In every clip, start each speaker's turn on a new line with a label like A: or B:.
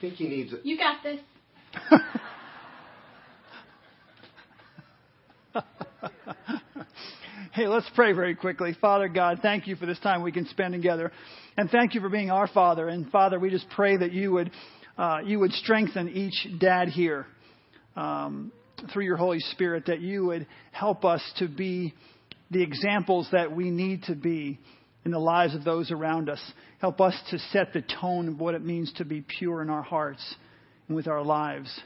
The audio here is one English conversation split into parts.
A: think he needs it.
B: You got this.
C: hey, let's pray very quickly. Father God, thank you for this time we can spend together. And thank you for being our Father. And Father, we just pray that you would, uh, you would strengthen each dad here um, through your Holy Spirit, that you would help us to be the examples that we need to be in the lives of those around us. Help us to set the tone of what it means to be pure in our hearts and with our lives.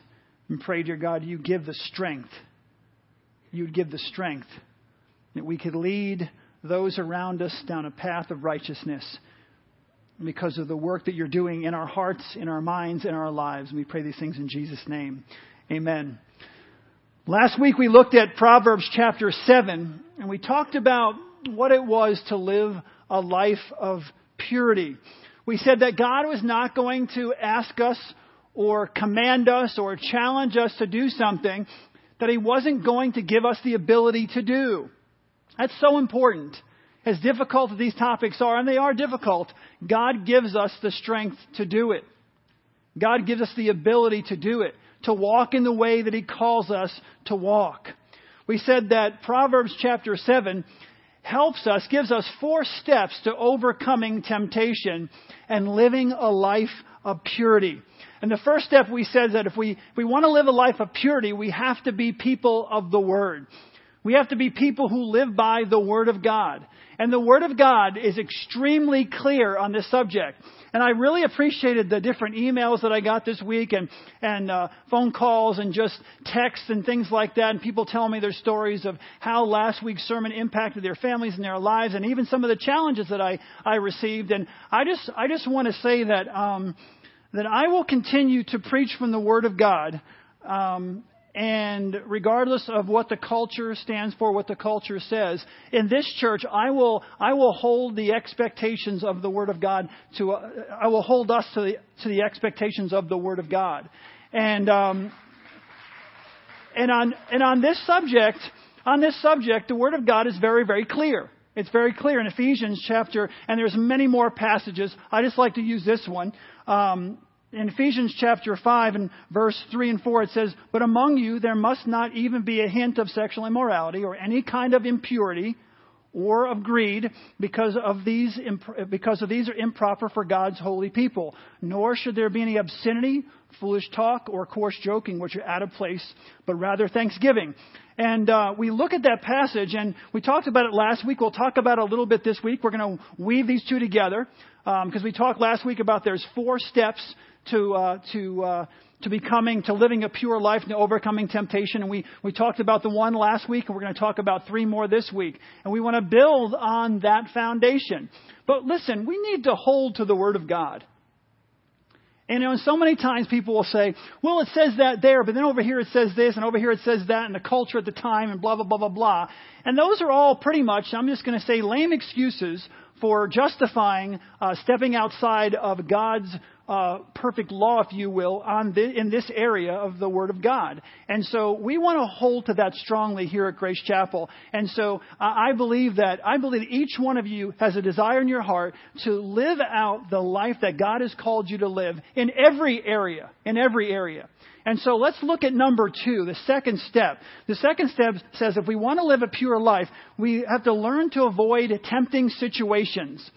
C: And pray, dear God, you give the strength. You would give the strength that we could lead those around us down a path of righteousness because of the work that you're doing in our hearts, in our minds, in our lives. And we pray these things in Jesus' name. Amen. Last week we looked at Proverbs chapter 7 and we talked about what it was to live a life of purity. We said that God was not going to ask us or command us or challenge us to do something that He wasn't going to give us the ability to do. That's so important. As difficult as these topics are, and they are difficult, God gives us the strength to do it. God gives us the ability to do it, to walk in the way that He calls us to walk. We said that Proverbs chapter 7 helps us, gives us four steps to overcoming temptation and living a life of purity. And the first step we said that if we, if we want to live a life of purity, we have to be people of the Word. We have to be people who live by the Word of God. And the Word of God is extremely clear on this subject. And I really appreciated the different emails that I got this week and, and uh, phone calls and just texts and things like that. And people telling me their stories of how last week's sermon impacted their families and their lives and even some of the challenges that I, I received. And I just, I just want to say that, um, that I will continue to preach from the Word of God. Um, and regardless of what the culture stands for, what the culture says, in this church, I will, I will hold the expectations of the Word of God to, uh, I will hold us to the, to the expectations of the Word of God. And, um, and on, and on this subject, on this subject, the Word of God is very, very clear. It's very clear in Ephesians chapter, and there's many more passages. I just like to use this one. Um, in Ephesians chapter 5 and verse 3 and 4, it says, But among you there must not even be a hint of sexual immorality or any kind of impurity or of greed, because of these, because of these are improper for God's holy people. Nor should there be any obscenity, foolish talk, or coarse joking, which are out of place, but rather thanksgiving. And uh, we look at that passage, and we talked about it last week. We'll talk about it a little bit this week. We're going to weave these two together because um, we talked last week about there's four steps to uh, to uh, to becoming to living a pure life and to overcoming temptation. And we we talked about the one last week, and we're going to talk about three more this week. And we want to build on that foundation. But listen, we need to hold to the Word of God. And you know, so many times people will say, well, it says that there, but then over here it says this, and over here it says that, and the culture at the time, and blah, blah, blah, blah, blah. And those are all pretty much, I'm just going to say, lame excuses for justifying uh, stepping outside of God's uh, perfect law, if you will, on the, in this area of the Word of God. And so we want to hold to that strongly here at Grace Chapel. And so uh, I believe that I believe each one of you has a desire in your heart to live out the life that God has called you to live in every area, in every area. And so let's look at number two, the second step. The second step says if we want to live a pure life, we have to learn to avoid tempting situations.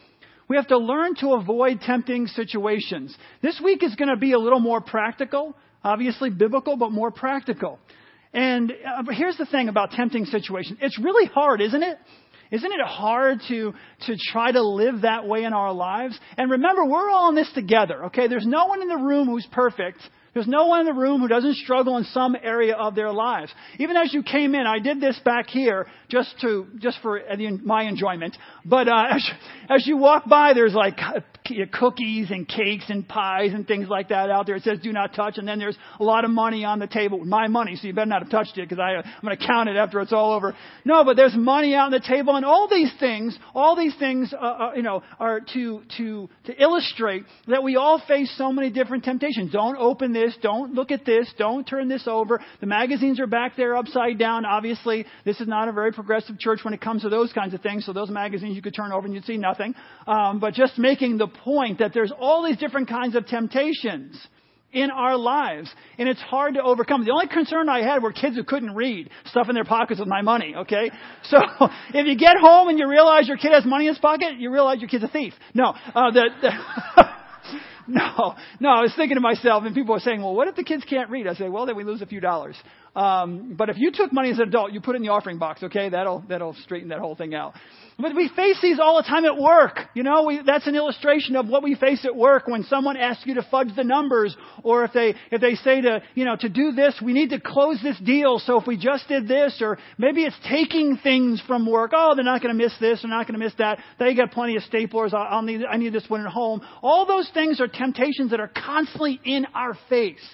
C: We have to learn to avoid tempting situations. This week is going to be a little more practical, obviously biblical, but more practical. And uh, here's the thing about tempting situations. It's really hard, isn't it? Isn't it hard to, to try to live that way in our lives? And remember, we're all in this together, okay? There's no one in the room who's perfect. There's no one in the room who doesn't struggle in some area of their lives. Even as you came in, I did this back here just to just for my enjoyment. But uh, as, as you walk by, there's like cookies and cakes and pies and things like that out there. It says do not touch, and then there's a lot of money on the table, my money, so you better not have touched it because I'm going to count it after it's all over. No, but there's money out on the table, and all these things, all these things, uh, uh, you know, are to to to illustrate that we all face so many different temptations. Don't open this. Don't look at this. Don't turn this over. The magazines are back there upside down. Obviously, this is not a very progressive church when it comes to those kinds of things. So those magazines you could turn over and you'd see nothing. Um, but just making the point that there's all these different kinds of temptations in our lives, and it's hard to overcome. The only concern I had were kids who couldn't read, stuff in their pockets with my money, okay? So, if you get home and you realize your kid has money in his pocket, you realize your kid's a thief. No, uh, the, the no, no, I was thinking to myself, and people were saying, well, what if the kids can't read? I say, well, then we lose a few dollars. Um, but if you took money as an adult, you put it in the offering box, okay? That'll, that'll straighten that whole thing out. But we face these all the time at work. You know, we, that's an illustration of what we face at work when someone asks you to fudge the numbers, or if they, if they say to, you know, to do this, we need to close this deal, so if we just did this, or maybe it's taking things from work. Oh, they're not going to miss this, they're not going to miss that. They got plenty of staplers, I'll need, I need this one at home. All those things are temptations that are constantly in our face.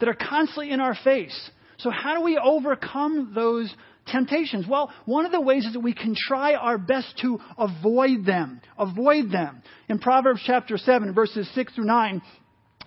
C: That are constantly in our face. So how do we overcome those temptations? Well, one of the ways is that we can try our best to avoid them. Avoid them. In Proverbs chapter 7, verses 6 through 9,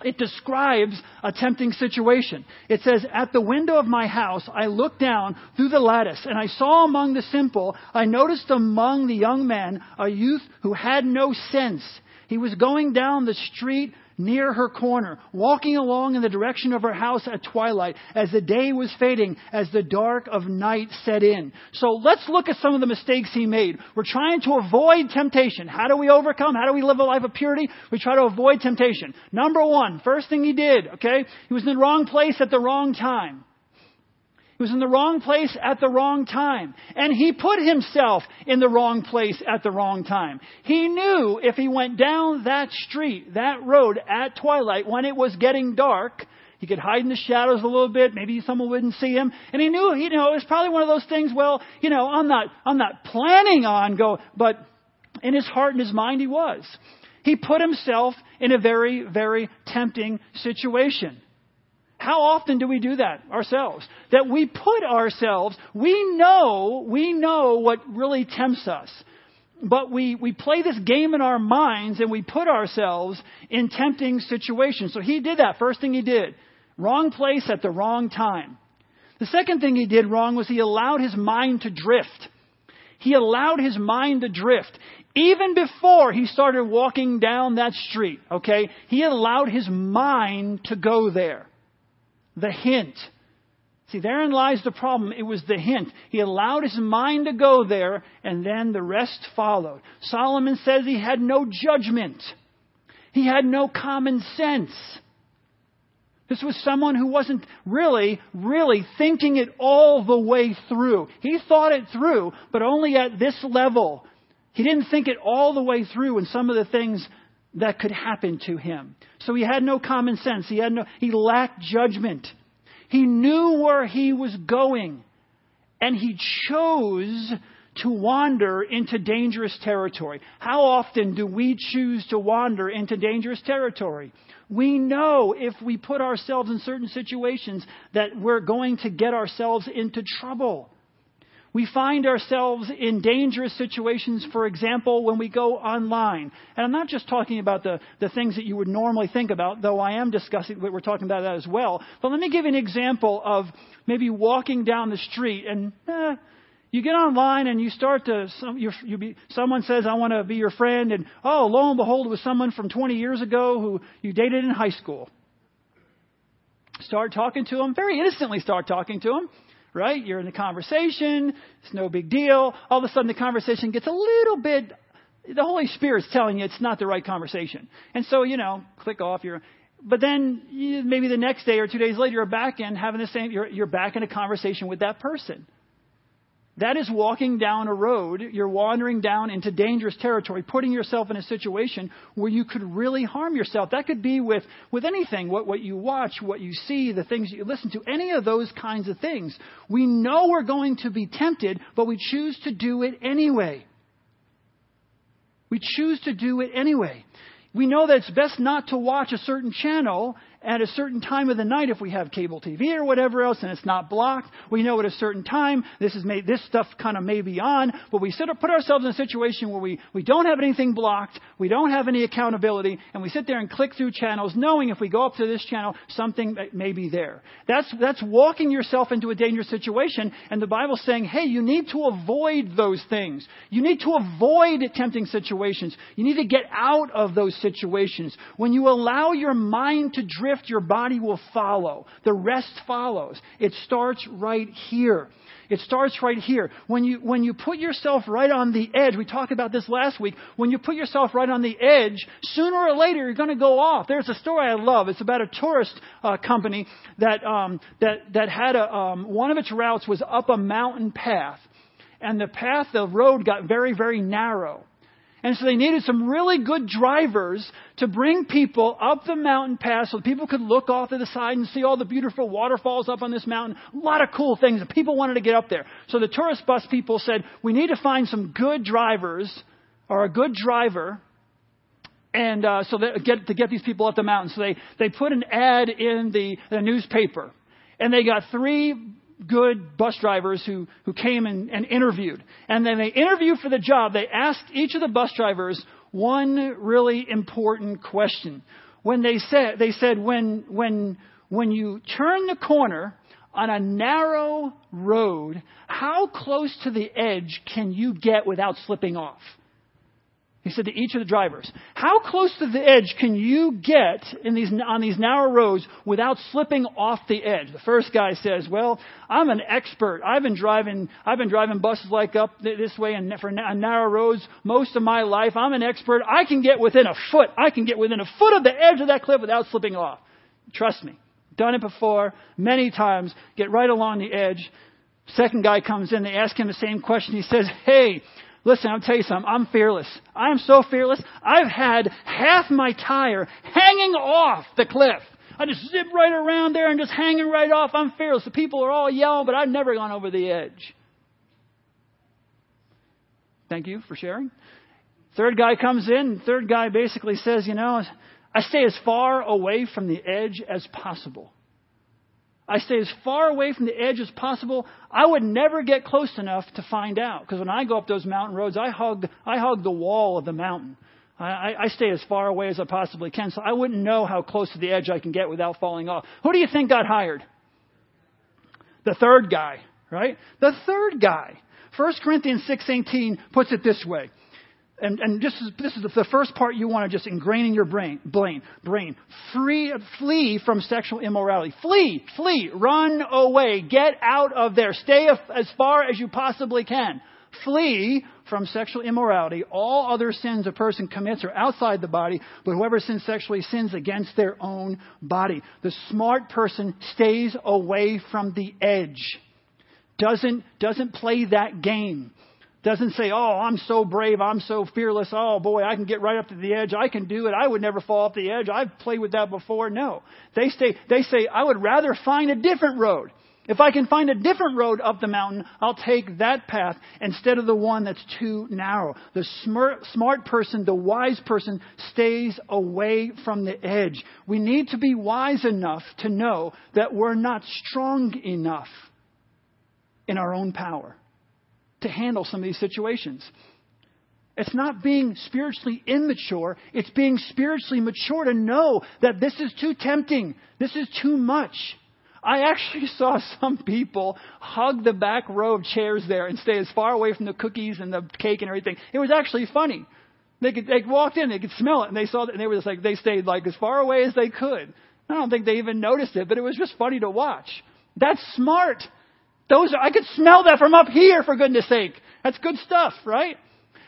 C: it describes a tempting situation. It says, At the window of my house, I looked down through the lattice, and I saw among the simple, I noticed among the young men a youth who had no sense. He was going down the street near her corner, walking along in the direction of her house at twilight, as the day was fading, as the dark of night set in. So let's look at some of the mistakes he made. We're trying to avoid temptation. How do we overcome? How do we live a life of purity? We try to avoid temptation. Number one, first thing he did, okay? He was in the wrong place at the wrong time. He was in the wrong place at the wrong time. And he put himself in the wrong place at the wrong time. He knew if he went down that street, that road at twilight when it was getting dark, he could hide in the shadows a little bit. Maybe someone wouldn't see him. And he knew, you know, it was probably one of those things, well, you know, I'm not, I'm not planning on go, but in his heart and his mind he was. He put himself in a very, very tempting situation. How often do we do that ourselves? That we put ourselves, we know, we know what really tempts us. But we, we play this game in our minds and we put ourselves in tempting situations. So he did that. First thing he did. Wrong place at the wrong time. The second thing he did wrong was he allowed his mind to drift. He allowed his mind to drift. Even before he started walking down that street, okay, he allowed his mind to go there the hint. See, therein lies the problem. It was the hint. He allowed his mind to go there, and then the rest followed. Solomon says he had no judgment. He had no common sense. This was someone who wasn't really, really thinking it all the way through. He thought it through, but only at this level. He didn't think it all the way through in some of the things that could happen to him. So he had no common sense. He had no, he lacked judgment. He knew where he was going. And he chose to wander into dangerous territory. How often do we choose to wander into dangerous territory? We know if we put ourselves in certain situations that we're going to get ourselves into trouble. We find ourselves in dangerous situations, for example, when we go online. And I'm not just talking about the, the things that you would normally think about, though I am discussing, we're talking about that as well. But let me give you an example of maybe walking down the street and eh, you get online and you start to, some, you you be, someone says, I want to be your friend. And oh, lo and behold, it was someone from 20 years ago who you dated in high school. Start talking to them, very innocently start talking to them right? You're in the conversation, it's no big deal. All of a sudden, the conversation gets a little bit, the Holy Spirit's telling you it's not the right conversation. And so, you know, click off. You're, but then you, maybe the next day or two days later, you're back in having the same, you're, you're back in a conversation with that person. That is walking down a road. You're wandering down into dangerous territory, putting yourself in a situation where you could really harm yourself. That could be with, with anything, what, what you watch, what you see, the things you listen to, any of those kinds of things. We know we're going to be tempted, but we choose to do it anyway. We choose to do it anyway. We know that it's best not to watch a certain channel at a certain time of the night if we have cable TV or whatever else and it's not blocked. We know at a certain time this is made, this stuff kind of may be on, but we sit, put ourselves in a situation where we, we don't have anything blocked, we don't have any accountability, and we sit there and click through channels knowing if we go up to this channel, something may be there. That's, that's walking yourself into a dangerous situation, and the Bible's saying, hey, you need to avoid those things. You need to avoid tempting situations. You need to get out of those situations. When you allow your mind to drift, your body will follow. The rest follows. It starts right here. It starts right here. When you, when you put yourself right on the edge, we talked about this last week, when you put yourself right on the edge, sooner or later you're going to go off. There's a story I love. It's about a tourist uh, company that, um, that, that had a, um, one of its routes was up a mountain path. And the path, the road got very, very narrow. And so they needed some really good drivers to bring people up the mountain pass so people could look off to the side and see all the beautiful waterfalls up on this mountain. A lot of cool things. And people wanted to get up there. So the tourist bus people said, we need to find some good drivers or a good driver and uh, so that get to get these people up the mountain. So they they put an ad in the, the newspaper, and they got three good bus drivers who, who came and, and interviewed. And then they interviewed for the job. They asked each of the bus drivers one really important question. When they said, they said, when, when, when you turn the corner on a narrow road, how close to the edge can you get without slipping off? He said to each of the drivers, How close to the edge can you get in these, on these narrow roads without slipping off the edge? The first guy says, Well, I'm an expert. I've been driving, I've been driving buses like up this way and for narrow roads most of my life. I'm an expert. I can get within a foot. I can get within a foot of the edge of that cliff without slipping off. Trust me. Done it before many times. Get right along the edge. Second guy comes in. They ask him the same question. He says, Hey, Listen, I'll tell you something. I'm fearless. I'm so fearless. I've had half my tire hanging off the cliff. I just zip right around there and just hanging right off. I'm fearless. The people are all yelling, but I've never gone over the edge. Thank you for sharing. Third guy comes in. Third guy basically says, you know, I stay as far away from the edge as possible. I stay as far away from the edge as possible. I would never get close enough to find out. Because when I go up those mountain roads, I hug, I hug the wall of the mountain. I, I stay as far away as I possibly can, so I wouldn't know how close to the edge I can get without falling off. Who do you think got hired? The third guy, right? The third guy. 1 Corinthians 6.18 puts it this way and, and this, is, this is the first part you want to just ingrain in your brain. Brain, brain. Free, flee from sexual immorality. Flee, flee, run away, get out of there. Stay as far as you possibly can. Flee from sexual immorality. All other sins a person commits are outside the body, but whoever sins sexually sins against their own body. The smart person stays away from the edge. Doesn't, doesn't play that game. Doesn't say, oh, I'm so brave, I'm so fearless, oh boy, I can get right up to the edge, I can do it, I would never fall off the edge, I've played with that before. No. They say, they say, I would rather find a different road. If I can find a different road up the mountain, I'll take that path instead of the one that's too narrow. The smart, smart person, the wise person, stays away from the edge. We need to be wise enough to know that we're not strong enough in our own power to handle some of these situations. It's not being spiritually immature. It's being spiritually mature to know that this is too tempting. This is too much. I actually saw some people hug the back row of chairs there and stay as far away from the cookies and the cake and everything. It was actually funny. They could, they walked in, they could smell it, and they saw it, and they were just like, they stayed like as far away as they could. I don't think they even noticed it, but it was just funny to watch. That's smart. Those are, I could smell that from up here, for goodness sake. That's good stuff, right?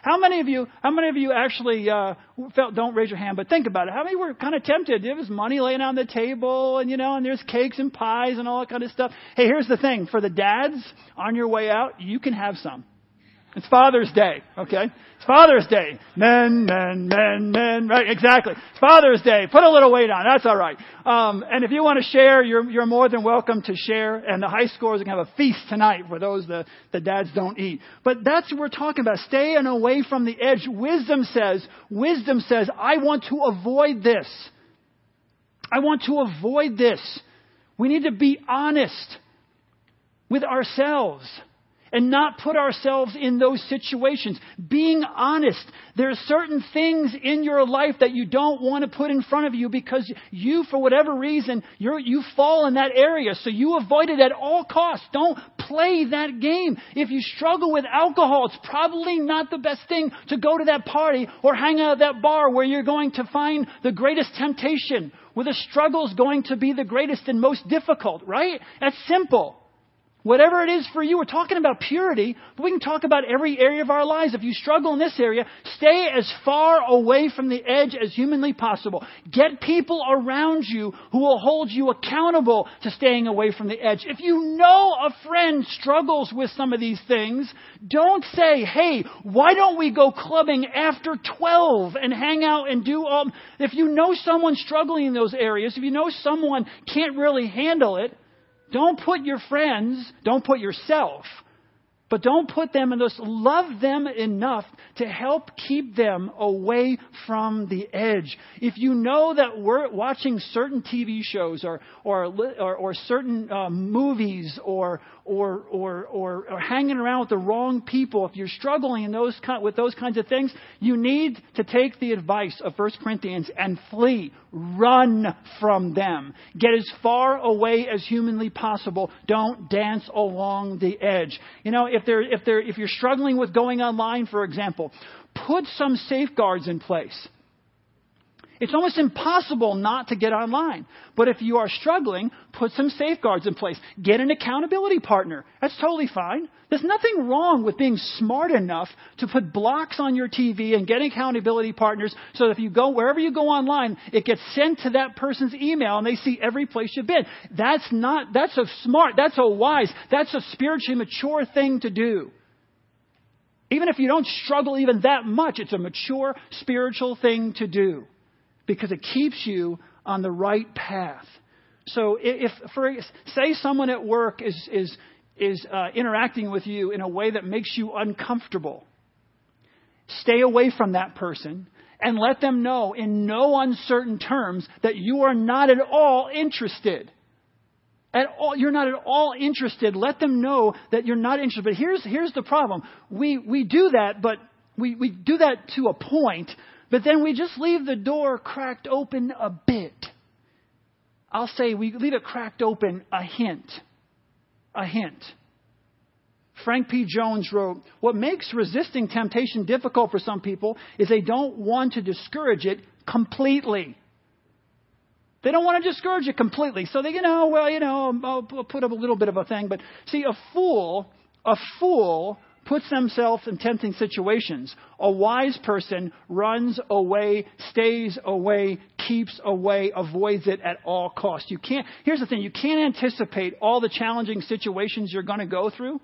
C: How many of you, how many of you actually uh, felt? Don't raise your hand, but think about it. How many were kind of tempted? There was money laying on the table, and you know, and there's cakes and pies and all that kind of stuff. Hey, here's the thing: for the dads on your way out, you can have some. It's Father's Day, okay? It's Father's Day. Men, men, men, men, right? Exactly. It's Father's Day. Put a little weight on. That's all right. Um, and if you want to share, you're, you're more than welcome to share. And the high scores are going to have a feast tonight for those the, the dads don't eat. But that's what we're talking about. Staying away from the edge. Wisdom says, wisdom says, I want to avoid this. I want to avoid this. We need to be honest with ourselves and not put ourselves in those situations. Being honest. There are certain things in your life that you don't want to put in front of you because you, for whatever reason, you fall in that area. So you avoid it at all costs. Don't play that game. If you struggle with alcohol, it's probably not the best thing to go to that party or hang out at that bar where you're going to find the greatest temptation, where the struggle is going to be the greatest and most difficult, right? That's simple. Whatever it is for you, we're talking about purity, but we can talk about every area of our lives. If you struggle in this area, stay as far away from the edge as humanly possible. Get people around you who will hold you accountable to staying away from the edge. If you know a friend struggles with some of these things, don't say, hey, why don't we go clubbing after 12 and hang out and do all. If you know someone struggling in those areas, if you know someone can't really handle it, don't put your friends, don't put yourself, but don't put them in those. Love them enough to help keep them away from the edge. If you know that we're watching certain TV shows or, or, or, or certain uh, movies or, or, or, or, or hanging around with the wrong people, if you're struggling in those, with those kinds of things, you need to take the advice of 1 Corinthians and flee. Run from them. Get as far away as humanly possible. Don't dance along the edge. You know, if, they're, if, they're, if you're struggling with going online, for example, put some safeguards in place. It's almost impossible not to get online. But if you are struggling, put some safeguards in place. Get an accountability partner. That's totally fine. There's nothing wrong with being smart enough to put blocks on your TV and get accountability partners so that if you go wherever you go online, it gets sent to that person's email and they see every place you've been. That's not, that's a smart, that's a wise, that's a spiritually mature thing to do. Even if you don't struggle even that much, it's a mature spiritual thing to do because it keeps you on the right path. So if, for say someone at work is is is uh, interacting with you in a way that makes you uncomfortable, stay away from that person and let them know in no uncertain terms that you are not at all interested. At all, you're not at all interested. Let them know that you're not interested. But here's here's the problem. We we do that, but we, we do that to a point, but then we just leave the door cracked open a bit. I'll say we leave it cracked open a hint. A hint. Frank P. Jones wrote, What makes resisting temptation difficult for some people is they don't want to discourage it completely. They don't want to discourage it completely. So they, you know, well, you know, I'll put up a little bit of a thing. But see, a fool, a fool puts themselves in tempting situations. A wise person runs away, stays away, keeps away, avoids it at all costs. You can't, here's the thing, you can't anticipate all the challenging situations you're going to go through.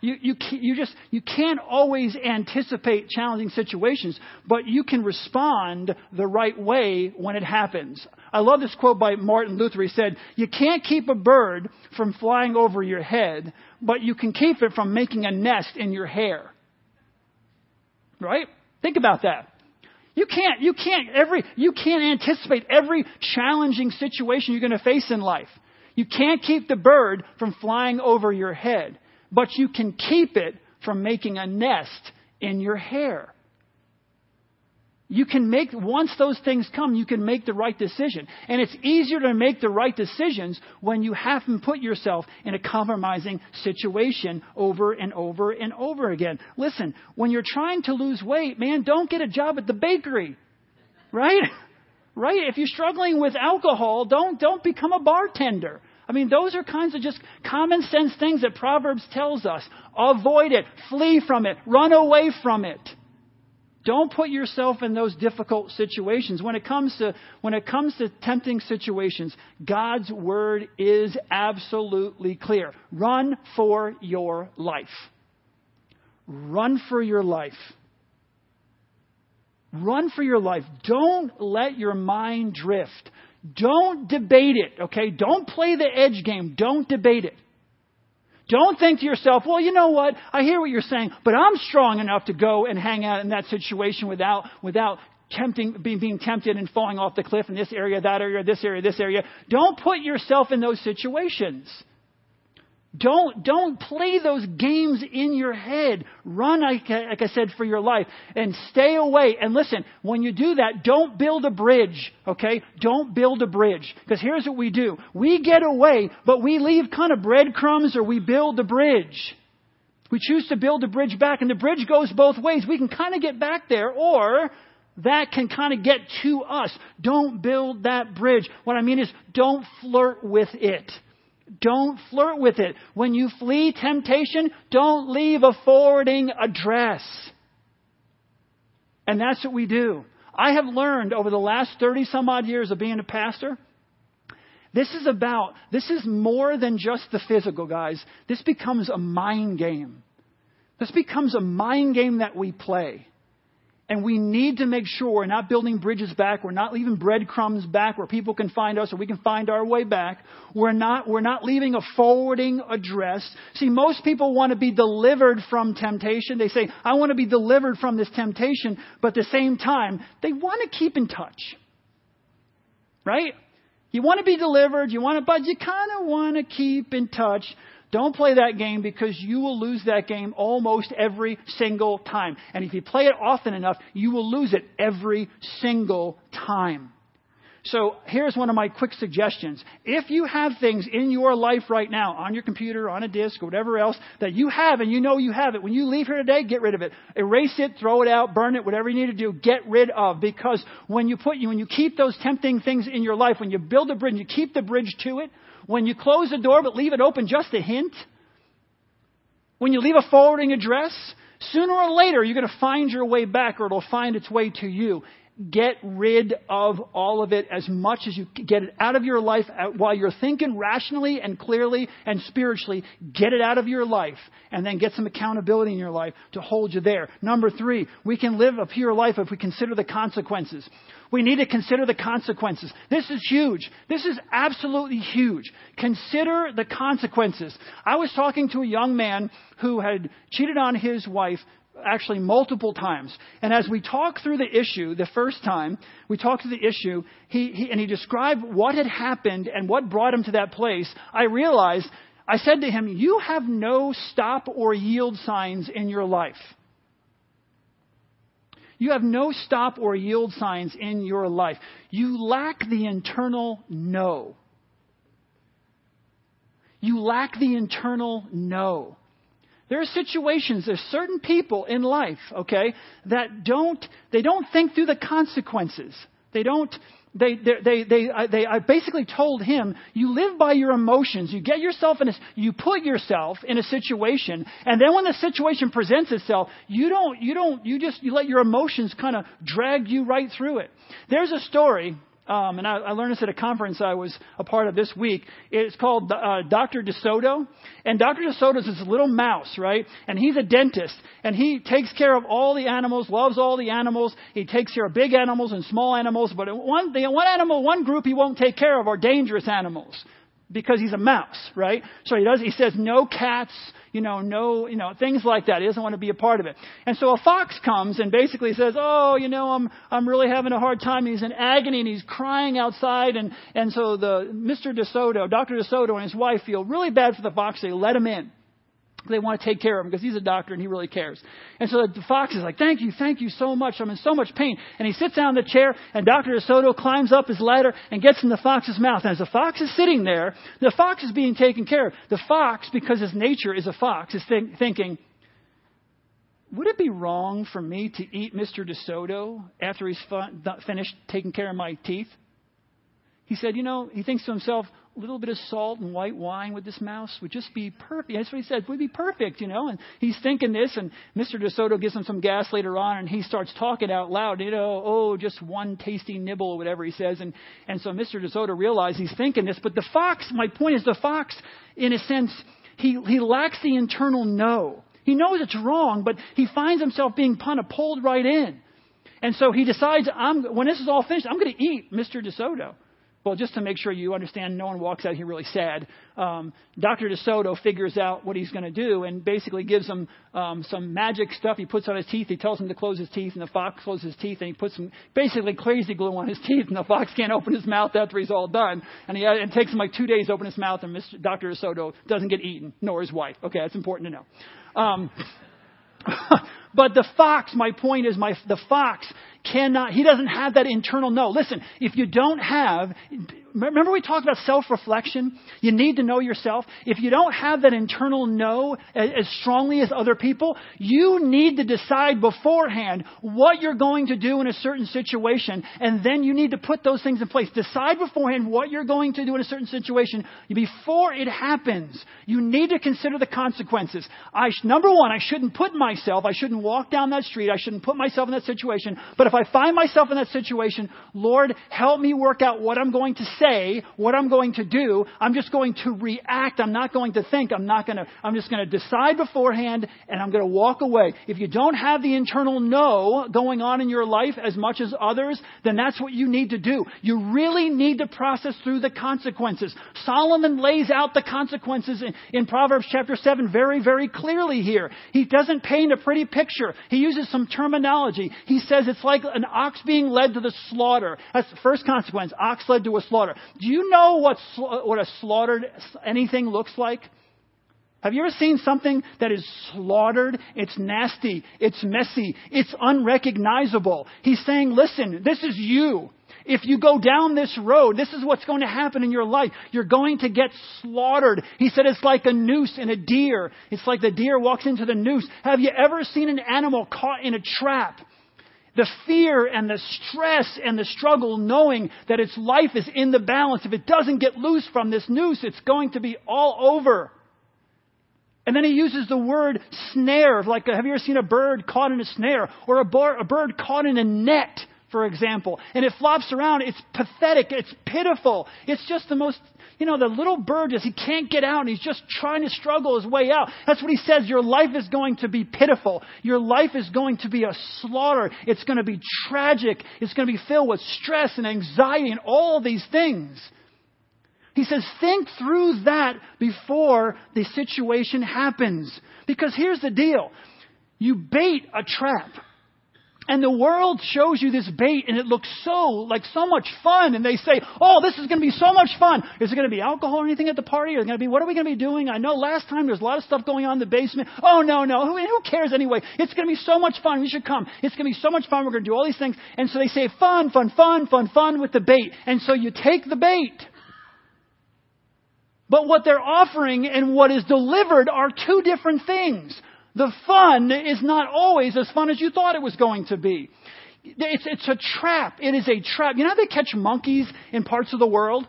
C: You, you, you just, you can't always anticipate challenging situations, but you can respond the right way when it happens. I love this quote by Martin Luther. He said, you can't keep a bird from flying over your head, but you can keep it from making a nest in your hair. Right? Think about that. You can't, you can't every, you can't anticipate every challenging situation you're going to face in life. You can't keep the bird from flying over your head but you can keep it from making a nest in your hair. You can make, once those things come, you can make the right decision. And it's easier to make the right decisions when you haven't put yourself in a compromising situation over and over and over again. Listen, when you're trying to lose weight, man, don't get a job at the bakery. Right? Right? If you're struggling with alcohol, don't, don't become a bartender. I mean, those are kinds of just common sense things that Proverbs tells us. Avoid it, flee from it, run away from it. Don't put yourself in those difficult situations. When it comes to, when it comes to tempting situations, God's word is absolutely clear. Run for your life. Run for your life. Run for your life. Don't let your mind drift. Don't debate it, okay? Don't play the edge game. Don't debate it. Don't think to yourself, well, you know what? I hear what you're saying, but I'm strong enough to go and hang out in that situation without, without tempting, being, being tempted and falling off the cliff in this area, that area, this area, this area. Don't put yourself in those situations. Don't, don't play those games in your head. Run, like, like I said, for your life and stay away. And listen, when you do that, don't build a bridge, okay? Don't build a bridge. Because here's what we do. We get away, but we leave kind of breadcrumbs or we build a bridge. We choose to build a bridge back and the bridge goes both ways. We can kind of get back there or that can kind of get to us. Don't build that bridge. What I mean is don't flirt with it. Don't flirt with it. When you flee temptation, don't leave a forwarding address. And that's what we do. I have learned over the last 30 some odd years of being a pastor, this is about, this is more than just the physical, guys. This becomes a mind game. This becomes a mind game that we play. And we need to make sure we're not building bridges back. We're not leaving breadcrumbs back where people can find us or we can find our way back. We're not, we're not leaving a forwarding address. See, most people want to be delivered from temptation. They say, I want to be delivered from this temptation, but at the same time, they want to keep in touch. Right? You want to be delivered, you want to, but you kind of want to keep in touch. Don't play that game because you will lose that game almost every single time. And if you play it often enough, you will lose it every single time. So here's one of my quick suggestions. If you have things in your life right now, on your computer, on a disk, or whatever else, that you have and you know you have it, when you leave here today, get rid of it. Erase it, throw it out, burn it, whatever you need to do, get rid of. Because when you put, when you keep those tempting things in your life, when you build a bridge, you keep the bridge to it, when you close the door but leave it open just a hint, when you leave a forwarding address, sooner or later you're going to find your way back or it'll find its way to you. Get rid of all of it as much as you can get it out of your life uh, while you're thinking rationally and clearly and spiritually. Get it out of your life and then get some accountability in your life to hold you there. Number three, we can live a pure life if we consider the consequences. We need to consider the consequences. This is huge. This is absolutely huge. Consider the consequences. I was talking to a young man who had cheated on his wife actually multiple times. And as we talked through the issue the first time, we talked through the issue, he, he, and he described what had happened and what brought him to that place. I realized, I said to him, You have no stop or yield signs in your life. You have no stop or yield signs in your life. You lack the internal no. You lack the internal no. There are situations, there's certain people in life, okay, that don't, they don't think through the consequences. They don't, they, they, they, they, they, I basically told him, you live by your emotions. You get yourself in a, you put yourself in a situation, and then when the situation presents itself, you don't, you don't, you just, you let your emotions kind of drag you right through it. There's a story um, and I, I, learned this at a conference I was a part of this week. It's called uh, Dr. DeSoto. And Dr. DeSoto is this little mouse, right? And he's a dentist. And he takes care of all the animals, loves all the animals. He takes care of big animals and small animals. But one, the one animal, one group he won't take care of are dangerous animals because he's a mouse, right? So he does, he says no cats, you know, no, you know, things like that. He doesn't want to be a part of it. And so a fox comes and basically says, oh, you know, I'm, I'm really having a hard time. He's in agony and he's crying outside. And, and so the, Mr. DeSoto, Dr. DeSoto and his wife feel really bad for the fox. They let him in. They want to take care of him because he's a doctor and he really cares. And so the fox is like, thank you, thank you so much. I'm in so much pain. And he sits down in the chair and Dr. DeSoto climbs up his ladder and gets in the fox's mouth. And as the fox is sitting there, the fox is being taken care of. The fox, because his nature is a fox, is think, thinking, would it be wrong for me to eat Mr. DeSoto after he's finished taking care of my teeth? He said, you know, he thinks to himself, a little bit of salt and white wine with this mouse would just be perfect. That's what he said. Would be perfect, you know. And he's thinking this, and Mr. DeSoto gives him some gas later on, and he starts talking out loud, you know, oh, just one tasty nibble, or whatever he says. And and so Mr. DeSoto realizes he's thinking this, but the fox. My point is, the fox, in a sense, he he lacks the internal no. He knows it's wrong, but he finds himself being kind of pulled right in. And so he decides, I'm, when this is all finished, I'm going to eat Mr. DeSoto. Well, just to make sure you understand, no one walks out here really sad. Um, Dr. DeSoto figures out what he's going to do and basically gives him um, some magic stuff. He puts on his teeth. He tells him to close his teeth, and the fox closes his teeth, and he puts some basically crazy glue on his teeth, and the fox can't open his mouth after he's all done. And he it takes him like two days to open his mouth, and Mr. Dr. DeSoto doesn't get eaten, nor his wife. Okay, that's important to know. Um, but the fox, my point is, my the fox cannot, he doesn't have that internal no. Listen, if you don't have, remember we talked about self-reflection? You need to know yourself. If you don't have that internal no as strongly as other people, you need to decide beforehand what you're going to do in a certain situation, and then you need to put those things in place. Decide beforehand what you're going to do in a certain situation before it happens. You need to consider the consequences. I, number one, I shouldn't put myself, I shouldn't walk down that street, I shouldn't put myself in that situation, but if I find myself in that situation, Lord, help me work out what I'm going to say, what I'm going to do. I'm just going to react. I'm not going to think. I'm not going to, I'm just going to decide beforehand and I'm going to walk away. If you don't have the internal no going on in your life as much as others, then that's what you need to do. You really need to process through the consequences. Solomon lays out the consequences in, in Proverbs chapter 7 very, very clearly here. He doesn't paint a pretty picture. He uses some terminology. He says it's like an ox being led to the slaughter. That's the first consequence. Ox led to a slaughter. Do you know what, what a slaughtered anything looks like? Have you ever seen something that is slaughtered? It's nasty. It's messy. It's unrecognizable. He's saying, listen, this is you. If you go down this road, this is what's going to happen in your life. You're going to get slaughtered. He said it's like a noose in a deer. It's like the deer walks into the noose. Have you ever seen an animal caught in a trap? The fear and the stress and the struggle knowing that its life is in the balance. If it doesn't get loose from this noose, it's going to be all over. And then he uses the word snare, like have you ever seen a bird caught in a snare or a, bar, a bird caught in a net, for example, and it flops around. It's pathetic. It's pitiful. It's just the most you know, the little bird just, he can't get out and he's just trying to struggle his way out. That's what he says. Your life is going to be pitiful. Your life is going to be a slaughter. It's going to be tragic. It's going to be filled with stress and anxiety and all these things. He says, think through that before the situation happens. Because here's the deal. You bait a trap. And the world shows you this bait and it looks so, like so much fun. And they say, oh, this is going to be so much fun. Is it going to be alcohol or anything at the party? Or going to be, what are we going to be doing? I know last time there's a lot of stuff going on in the basement. Oh, no, no. Who, who cares anyway? It's going to be so much fun. We should come. It's going to be so much fun. We're going to do all these things. And so they say fun, fun, fun, fun, fun with the bait. And so you take the bait. But what they're offering and what is delivered are two different things. The fun is not always as fun as you thought it was going to be. It's, it's a trap. It is a trap. You know how they catch monkeys in parts of the world?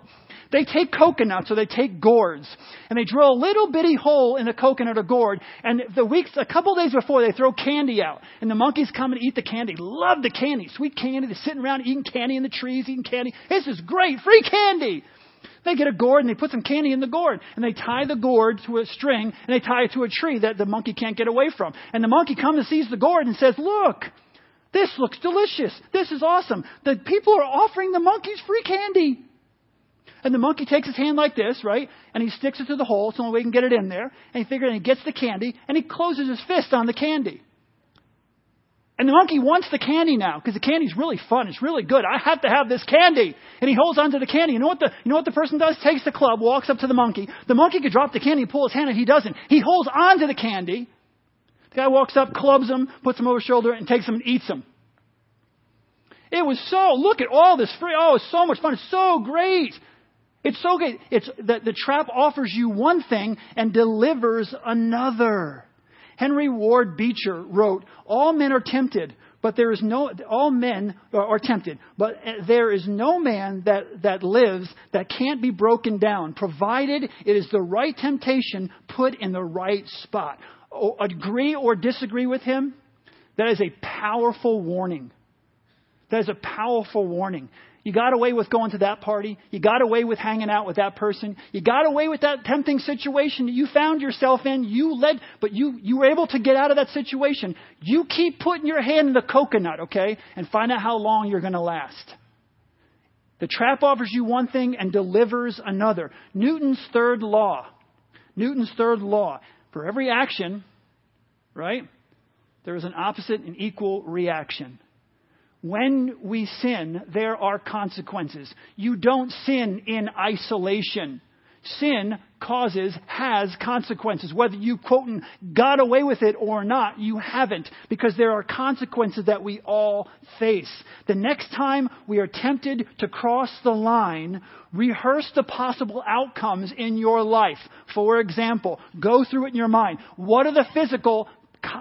C: They take coconuts or they take gourds and they drill a little bitty hole in the coconut or gourd and the weeks, a couple days before they throw candy out and the monkeys come and eat the candy. Love the candy. Sweet candy. They're sitting around eating candy in the trees, eating candy. This is great. Free candy. They get a gourd and they put some candy in the gourd and they tie the gourd to a string and they tie it to a tree that the monkey can't get away from. And the monkey comes and sees the gourd and says, look, this looks delicious. This is awesome. The people are offering the monkeys free candy. And the monkey takes his hand like this, right? And he sticks it to the hole. It's the only way he can get it in there. And he figures and he gets the candy and he closes his fist on the candy. And the monkey wants the candy now because the candy's really fun. It's really good. I have to have this candy. And he holds onto the candy. You know what the, you know what the person does? Takes the club, walks up to the monkey. The monkey could drop the candy and pull his hand and he doesn't. He holds onto the candy. The guy walks up, clubs him, puts him over his shoulder and takes him and eats him. It was so, look at all this free, oh, it's so much fun. It's so great. It's so great. It's, the, the trap offers you one thing and delivers another. Henry Ward Beecher wrote, All men are tempted, but there is no, all men are tempted, but there is no man that, that lives that can't be broken down, provided it is the right temptation put in the right spot. Oh, agree or disagree with him? That is a powerful warning. That is a powerful warning. You got away with going to that party. You got away with hanging out with that person. You got away with that tempting situation that you found yourself in. You led, but you, you were able to get out of that situation. You keep putting your hand in the coconut, okay? And find out how long you're going to last. The trap offers you one thing and delivers another. Newton's third law. Newton's third law. For every action, right, there is an opposite and equal reaction. When we sin, there are consequences. You don't sin in isolation sin causes, has consequences. Whether you, quote, got away with it or not, you haven't, because there are consequences that we all face. The next time we are tempted to cross the line, rehearse the possible outcomes in your life. For example, go through it in your mind. What are the physical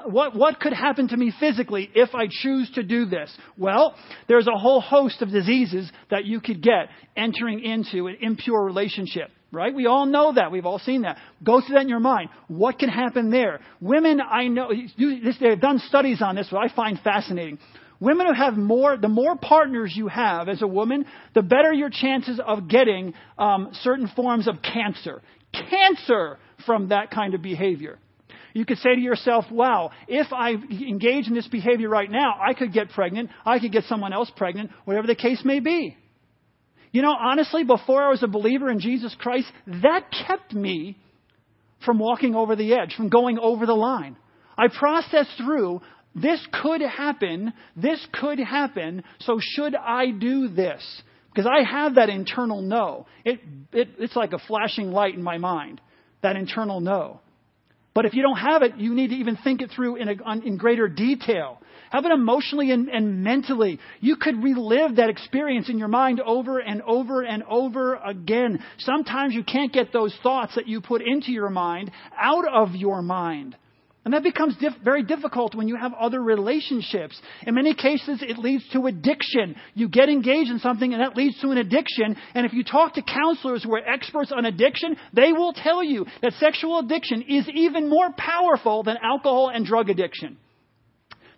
C: what, what could happen to me physically if I choose to do this? Well, there's a whole host of diseases that you could get entering into an impure relationship right? We all know that. We've all seen that. Go through that in your mind. What can happen there? Women, I know, they've done studies on this, what I find fascinating. Women who have more, the more partners you have as a woman, the better your chances of getting um, certain forms of cancer. Cancer from that kind of behavior. You could say to yourself, wow, if I engage in this behavior right now, I could get pregnant, I could get someone else pregnant, whatever the case may be. You know, honestly, before I was a believer in Jesus Christ, that kept me from walking over the edge, from going over the line. I processed through this could happen, this could happen, so should I do this? Because I have that internal no. It, it, it's like a flashing light in my mind, that internal no. But if you don't have it, you need to even think it through in, a, in greater detail. Have it emotionally and, and mentally? You could relive that experience in your mind over and over and over again. Sometimes you can't get those thoughts that you put into your mind out of your mind. And that becomes diff- very difficult when you have other relationships. In many cases, it leads to addiction. You get engaged in something and that leads to an addiction. And if you talk to counselors who are experts on addiction, they will tell you that sexual addiction is even more powerful than alcohol and drug addiction.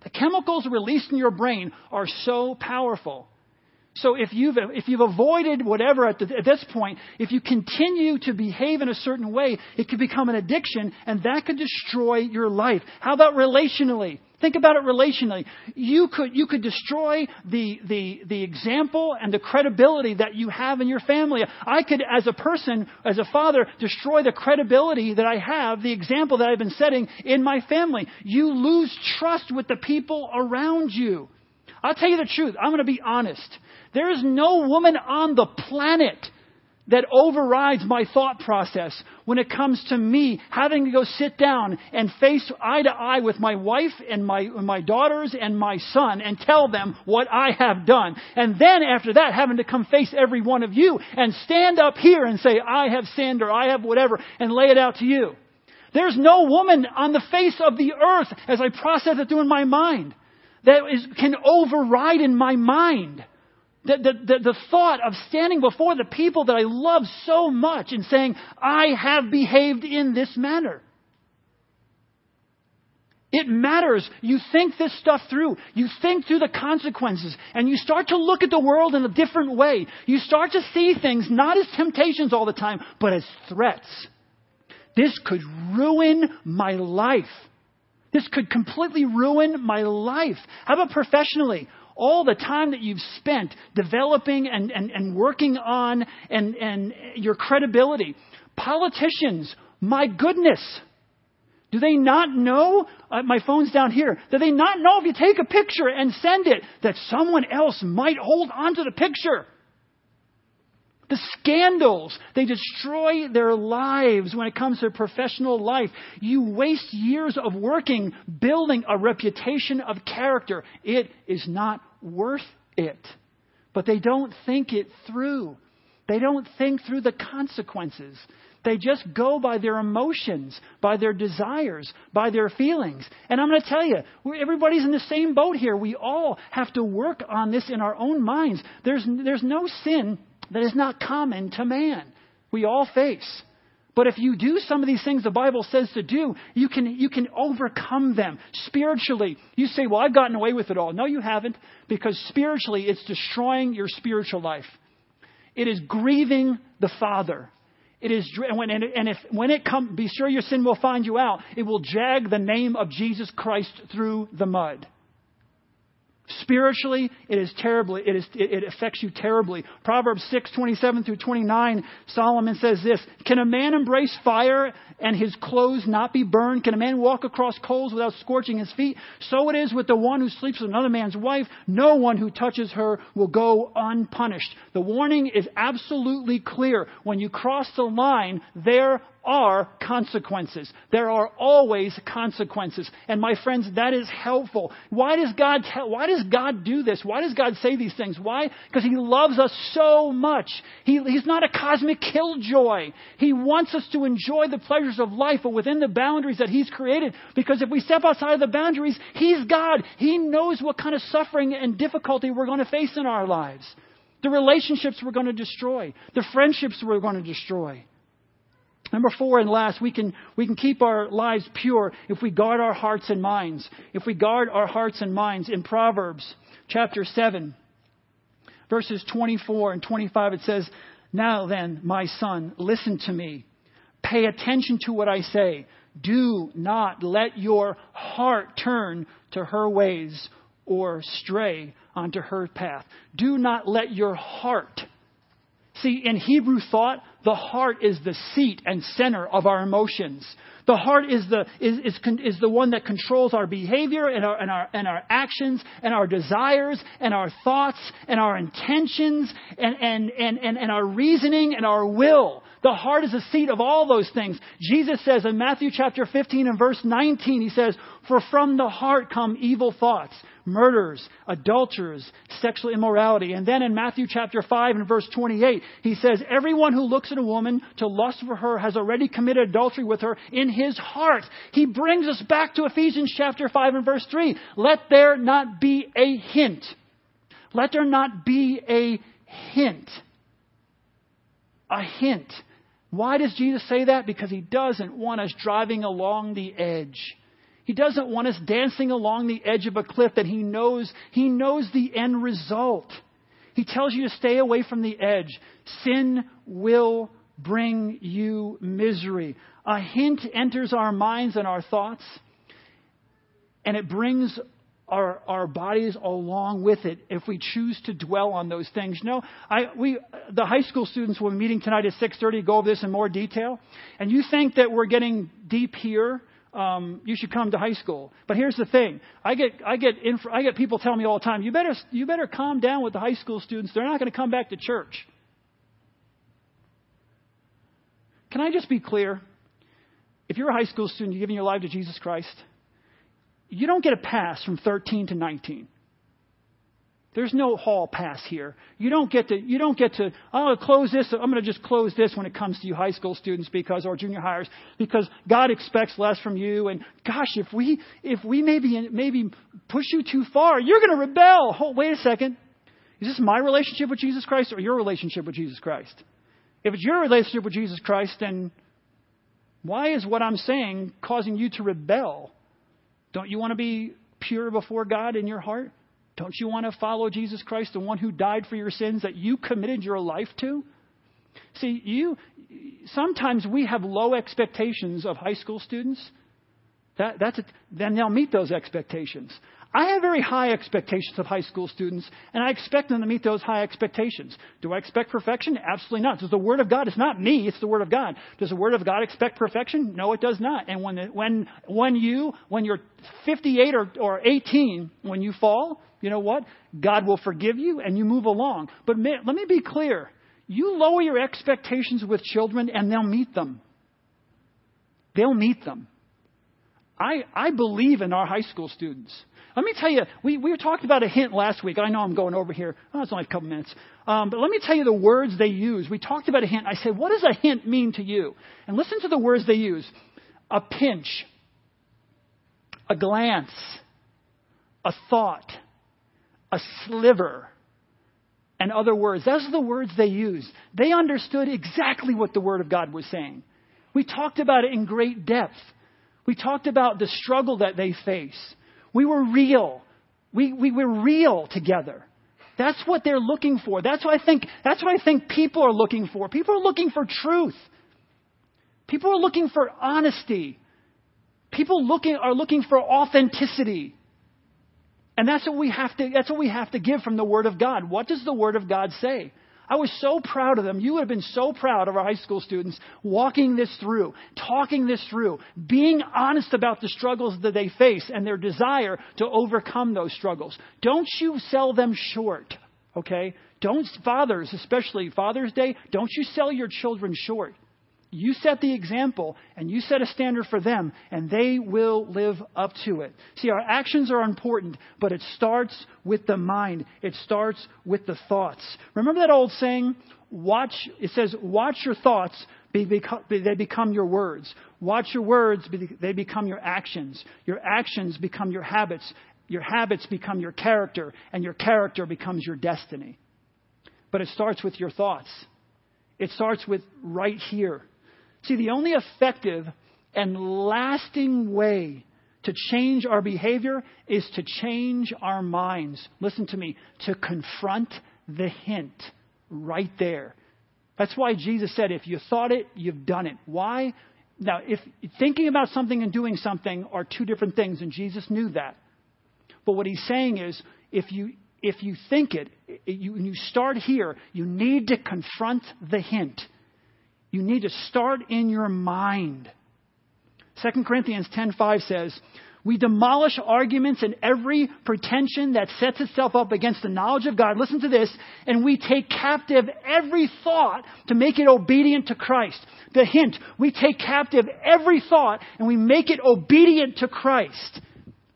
C: The chemicals released in your brain are so powerful. So if you've, if you've avoided whatever at, the, at, this point, if you continue to behave in a certain way, it could become an addiction and that could destroy your life. How about relationally? Think about it relationally. You could, you could destroy the, the, the example and the credibility that you have in your family. I could, as a person, as a father, destroy the credibility that I have, the example that I've been setting in my family. You lose trust with the people around you. I'll tell you the truth. I'm going to be honest. There is no woman on the planet that overrides my thought process when it comes to me having to go sit down and face eye to eye with my wife and my, my daughters and my son and tell them what I have done. And then after that, having to come face every one of you and stand up here and say, I have sinned or I have whatever and lay it out to you. There's no woman on the face of the earth as I process it through in my mind that is, can override in my mind the, the, the, thought of standing before the people that I love so much and saying, I have behaved in this manner. It matters. You think this stuff through. You think through the consequences. And you start to look at the world in a different way. You start to see things not as temptations all the time, but as threats. This could ruin my life. This could completely ruin my life. How about professionally? All the time that you've spent developing and, and, and working on and, and your credibility. Politicians, my goodness. Do they not know? Uh, my phone's down here. Do they not know if you take a picture and send it that someone else might hold onto the picture? The scandals, they destroy their lives when it comes to professional life. You waste years of working, building a reputation of character. It is not worth it. But they don't think it through. They don't think through the consequences. They just go by their emotions, by their desires, by their feelings. And I'm going to tell you, everybody's in the same boat here. We all have to work on this in our own minds. There's, there's no sin that is not common to man. We all face. But if you do some of these things the Bible says to do, you can, you can overcome them spiritually. You say, Well, I've gotten away with it all. No, you haven't, because spiritually it's destroying your spiritual life. It is grieving the Father. It is, and if when it comes, be sure your sin will find you out. It will drag the name of Jesus Christ through the mud. Spiritually, it is terribly, it, is, it, affects you terribly. Proverbs 6, 27 through 29, Solomon says this, Can a man embrace fire and his clothes not be burned? Can a man walk across coals without scorching his feet? So it is with the one who sleeps with another man's wife. No one who touches her will go unpunished. The warning is absolutely clear. When you cross the line, there are consequences. There are always consequences. And my friends, that is helpful. Why does God tell, why does God do this? Why does God say these things? Why? Because He loves us so much. He, he's not a cosmic killjoy. He wants us to enjoy the pleasures of life, but within the boundaries that He's created. Because if we step outside of the boundaries, He's God. He knows what kind of suffering and difficulty we're going to face in our lives. The relationships we're going to destroy. The friendships we're going to destroy. Number four and last, we can, we can keep our lives pure if we guard our hearts and minds. If we guard our hearts and minds. In Proverbs chapter 7, verses 24 and 25, it says, Now then, my son, listen to me. Pay attention to what I say. Do not let your heart turn to her ways or stray onto her path. Do not let your heart. See, in Hebrew thought, the heart is the seat and center of our emotions. The heart is the, is, is, is the one that controls our behavior and our, and, our, and our actions and our desires and our thoughts and our intentions and, and, and, and, and our reasoning and our will. The heart is the seat of all those things. Jesus says in Matthew chapter 15 and verse 19, he says, For from the heart come evil thoughts, murders, adulterers, sexual immorality. And then in Matthew chapter 5 and verse 28, he says, Everyone who looks at a woman to lust for her has already committed adultery with her in his heart. He brings us back to Ephesians chapter 5 and verse 3. Let there not be a hint. Let there not be a hint. A hint why does Jesus say that? Because he doesn't want us driving along the edge. He doesn't want us dancing along the edge of a cliff that he knows, he knows the end result. He tells you to stay away from the edge. Sin will bring you misery. A hint enters our minds and our thoughts, and it brings our, our bodies along with it if we choose to dwell on those things. You know, I, we, the high school students be meeting tonight at 6.30 go over this in more detail. And you think that we're getting deep here, um, you should come to high school. But here's the thing. I get, I get, inf- I get people telling me all the time, you better, you better calm down with the high school students. They're not going to come back to church. Can I just be clear? If you're a high school student, you're giving your life to Jesus Christ – you don't get a pass from 13 to 19. There's no hall pass here. You don't get to, you don't get to, I'm going to close this. I'm going to just close this when it comes to you high school students because, or junior hires, because God expects less from you. And gosh, if we, if we maybe, maybe push you too far, you're going to rebel. Oh, wait a second. Is this my relationship with Jesus Christ or your relationship with Jesus Christ? If it's your relationship with Jesus Christ, then why is what I'm saying causing you to rebel? Don't you want to be pure before God in your heart? Don't you want to follow Jesus Christ, the one who died for your sins that you committed your life to? See, you sometimes we have low expectations of high school students. That, that's a, then they'll meet those expectations. I have very high expectations of high school students, and I expect them to meet those high expectations. Do I expect perfection? Absolutely not. Does the Word of God, it's not me, it's the Word of God. Does the Word of God expect perfection? No, it does not. And when, when, when you, when you're 58 or, or 18, when you fall, you know what? God will forgive you and you move along. But let me be clear. You lower your expectations with children and they'll meet them. They'll meet them. I, I believe in our high school students. Let me tell you, we, we talked about a hint last week. I know I'm going over here. Oh, it's only a couple minutes. Um, but let me tell you the words they use. We talked about a hint. I said, what does a hint mean to you? And listen to the words they use. A pinch. A glance. A thought. A sliver. And other words. Those are the words they used. They understood exactly what the Word of God was saying. We talked about it in great depth. We talked about the struggle that they face. We were real. We, we were real together. That's what they're looking for. That's what I think, that's what I think people are looking for. People are looking for truth. People are looking for honesty. People looking, are looking for authenticity. And that's what we have to, that's what we have to give from the Word of God. What does the Word of God say? I was so proud of them. You would have been so proud of our high school students walking this through, talking this through, being honest about the struggles that they face and their desire to overcome those struggles. Don't you sell them short, okay? Don't, fathers, especially Father's Day, don't you sell your children short. You set the example and you set a standard for them, and they will live up to it. See, our actions are important, but it starts with the mind, it starts with the thoughts. Remember that old saying? Watch, it says, watch your thoughts, they become your words. Watch your words, they become your actions. Your actions become your habits. Your habits become your character, and your character becomes your destiny. But it starts with your thoughts. It starts with right here. See, the only effective and lasting way to change our behavior is to change our minds. Listen to me, to confront the hint right there. That's why Jesus said, if you thought it, you've done it. Why? Now, if thinking about something and doing something are two different things, and Jesus knew that. But what he's saying is, if you if you think it, you, you start here, you need to confront the hint. You need to start in your mind. 2 Corinthians 10:5 says, "We demolish arguments and every pretension that sets itself up against the knowledge of God. Listen to this, and we take captive every thought to make it obedient to Christ." The hint, we take captive every thought and we make it obedient to Christ.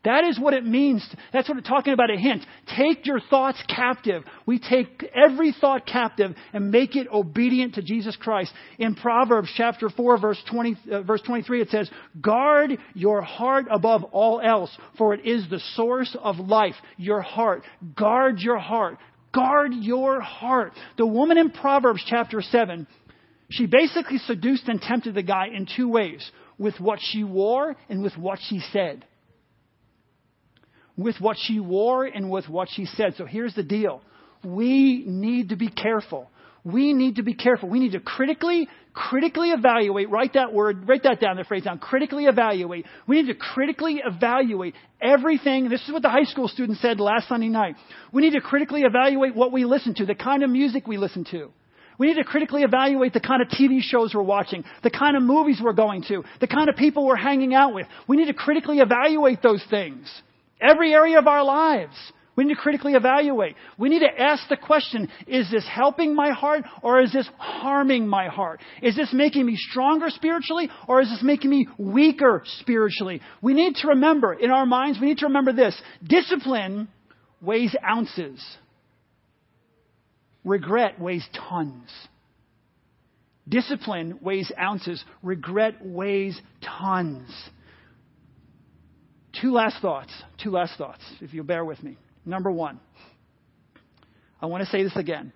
C: That is what it means. That's what we're talking about a hint. Take your thoughts captive. We take every thought captive and make it obedient to Jesus Christ. In Proverbs chapter 4 verse 20, uh, verse 23 it says, guard your heart above all else, for it is the source of life. Your heart. Guard your heart. Guard your heart. The woman in Proverbs chapter 7, she basically seduced and tempted the guy in two ways. With what she wore and with what she said with what she wore and with what she said. So here's the deal. We need to be careful. We need to be careful. We need to critically, critically evaluate. Write that word, write that down, the phrase down. Critically evaluate. We need to critically evaluate everything. This is what the high school student said last Sunday night. We need to critically evaluate what we listen to, the kind of music we listen to. We need to critically evaluate the kind of TV shows we're watching, the kind of movies we're going to, the kind of people we're hanging out with. We need to critically evaluate those things. Every area of our lives. We need to critically evaluate. We need to ask the question, is this helping my heart or is this harming my heart? Is this making me stronger spiritually or is this making me weaker spiritually? We need to remember in our minds, we need to remember this. Discipline weighs ounces. Regret weighs tons. Discipline weighs ounces. Regret weighs tons. Two last thoughts. Two last thoughts, if you'll bear with me. Number one, I want to say this again.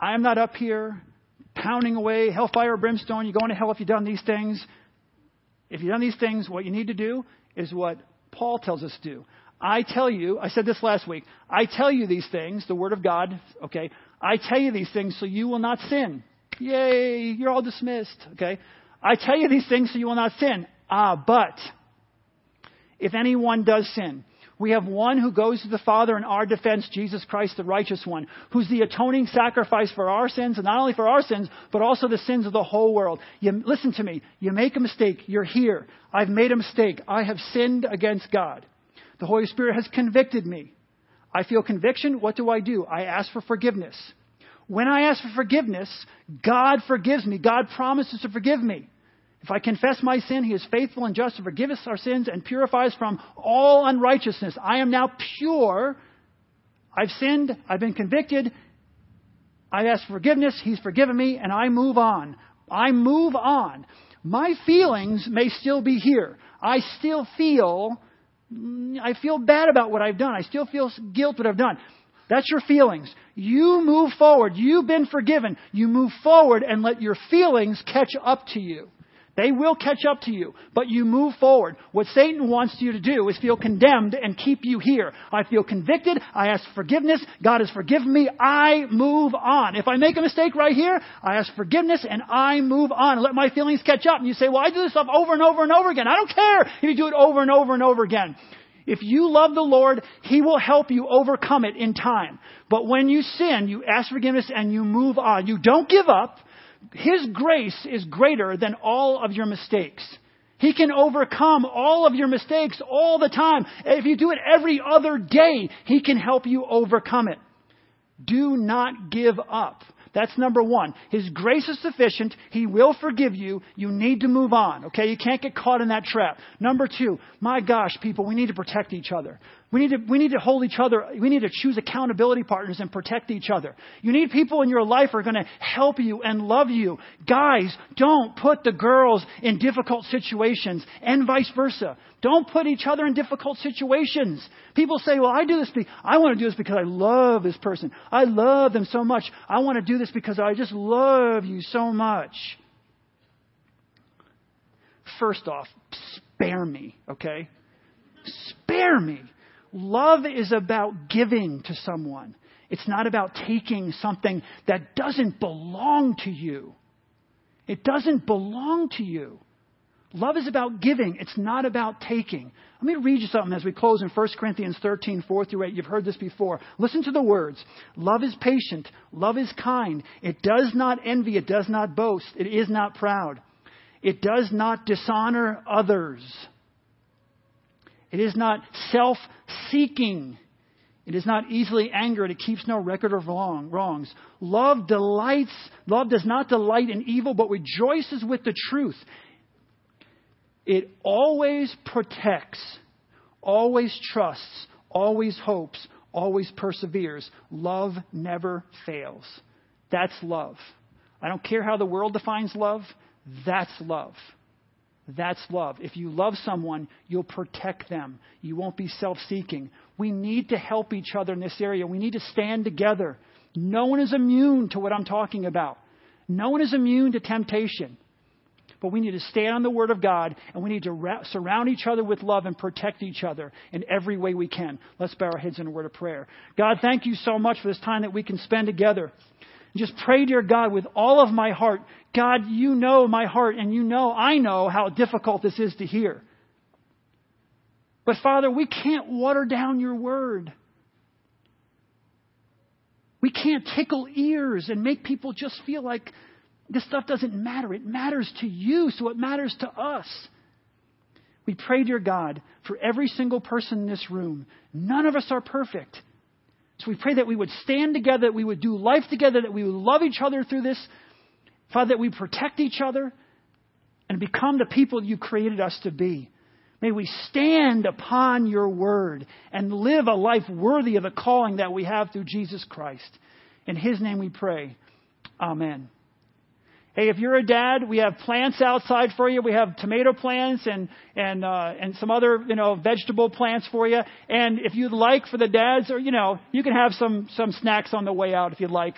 C: I am not up here pounding away, hellfire, brimstone, you're going to hell if you've done these things. If you've done these things, what you need to do is what Paul tells us to do. I tell you, I said this last week, I tell you these things, the Word of God, okay? I tell you these things so you will not sin. Yay, you're all dismissed, okay? I tell you these things so you will not sin. Ah, but if anyone does sin, we have one who goes to the Father in our defense, Jesus Christ, the righteous one, who's the atoning sacrifice for our sins, and not only for our sins, but also the sins of the whole world. You, listen to me. You make a mistake. You're here. I've made a mistake. I have sinned against God. The Holy Spirit has convicted me. I feel conviction. What do I do? I ask for forgiveness. When I ask for forgiveness, God forgives me. God promises to forgive me. If I confess my sin, he is faithful and just to forgive us our sins and purify us from all unrighteousness. I am now pure. I've sinned. I've been convicted. I've ask forgiveness. He's forgiven me, and I move on. I move on. My feelings may still be here. I still feel, I feel bad about what I've done. I still feel guilt what I've done. That's your feelings. You move forward. You've been forgiven. You move forward and let your feelings catch up to you. They will catch up to you, but you move forward. What Satan wants you to do is feel condemned and keep you here. I feel convicted. I ask forgiveness. God has forgiven me. I move on. If I make a mistake right here, I ask forgiveness and I move on. Let my feelings catch up. And you say, well, I do this stuff over and over and over again. I don't care if you do it over and over and over again. If you love the Lord, He will help you overcome it in time. But when you sin, you ask forgiveness and you move on. You don't give up. His grace is greater than all of your mistakes. He can overcome all of your mistakes all the time. If you do it every other day, He can help you overcome it. Do not give up. That's number one. His grace is sufficient. He will forgive you. You need to move on. Okay? You can't get caught in that trap. Number two, my gosh, people, we need to protect each other. We need to, we need to hold each other. We need to choose accountability partners and protect each other. You need people in your life who are going to help you and love you. Guys, don't put the girls in difficult situations and vice versa. Don't put each other in difficult situations. People say, well, I do this, be- I want to do this because I love this person. I love them so much. I want to do this because I just love you so much. First off, spare me, okay? Spare me. Love is about giving to someone. It's not about taking something that doesn't belong to you. It doesn't belong to you. Love is about giving. It's not about taking. Let me read you something as we close in 1 Corinthians 13, 4 through 8. You've heard this before. Listen to the words. Love is patient. Love is kind. It does not envy. It does not boast. It is not proud. It does not dishonor others. It is not self seeking. It is not easily angered. It keeps no record of wrong, wrongs. Love delights, love does not delight in evil, but rejoices with the truth. It always protects, always trusts, always hopes, always perseveres. Love never fails. That's love. I don't care how the world defines love, that's love. That's love. If you love someone, you'll protect them. You won't be self seeking. We need to help each other in this area. We need to stand together. No one is immune to what I'm talking about. No one is immune to temptation. But we need to stand on the Word of God and we need to ra- surround each other with love and protect each other in every way we can. Let's bow our heads in a word of prayer. God, thank you so much for this time that we can spend together. Just pray, dear God, with all of my heart. God, you know my heart, and you know, I know how difficult this is to hear. But Father, we can't water down your word. We can't tickle ears and make people just feel like this stuff doesn't matter. It matters to you, so it matters to us. We pray, dear God, for every single person in this room. None of us are perfect. So we pray that we would stand together, that we would do life together, that we would love each other through this. Father, that we protect each other and become the people you created us to be. May we stand upon your word and live a life worthy of the calling that we have through Jesus Christ. In his name we pray. Amen. Hey, if you're a dad, we have plants outside for you. We have tomato plants and and uh, and some other you know vegetable plants for you. And if you'd like for the dads, or you know, you can have some some snacks on the way out if you'd like.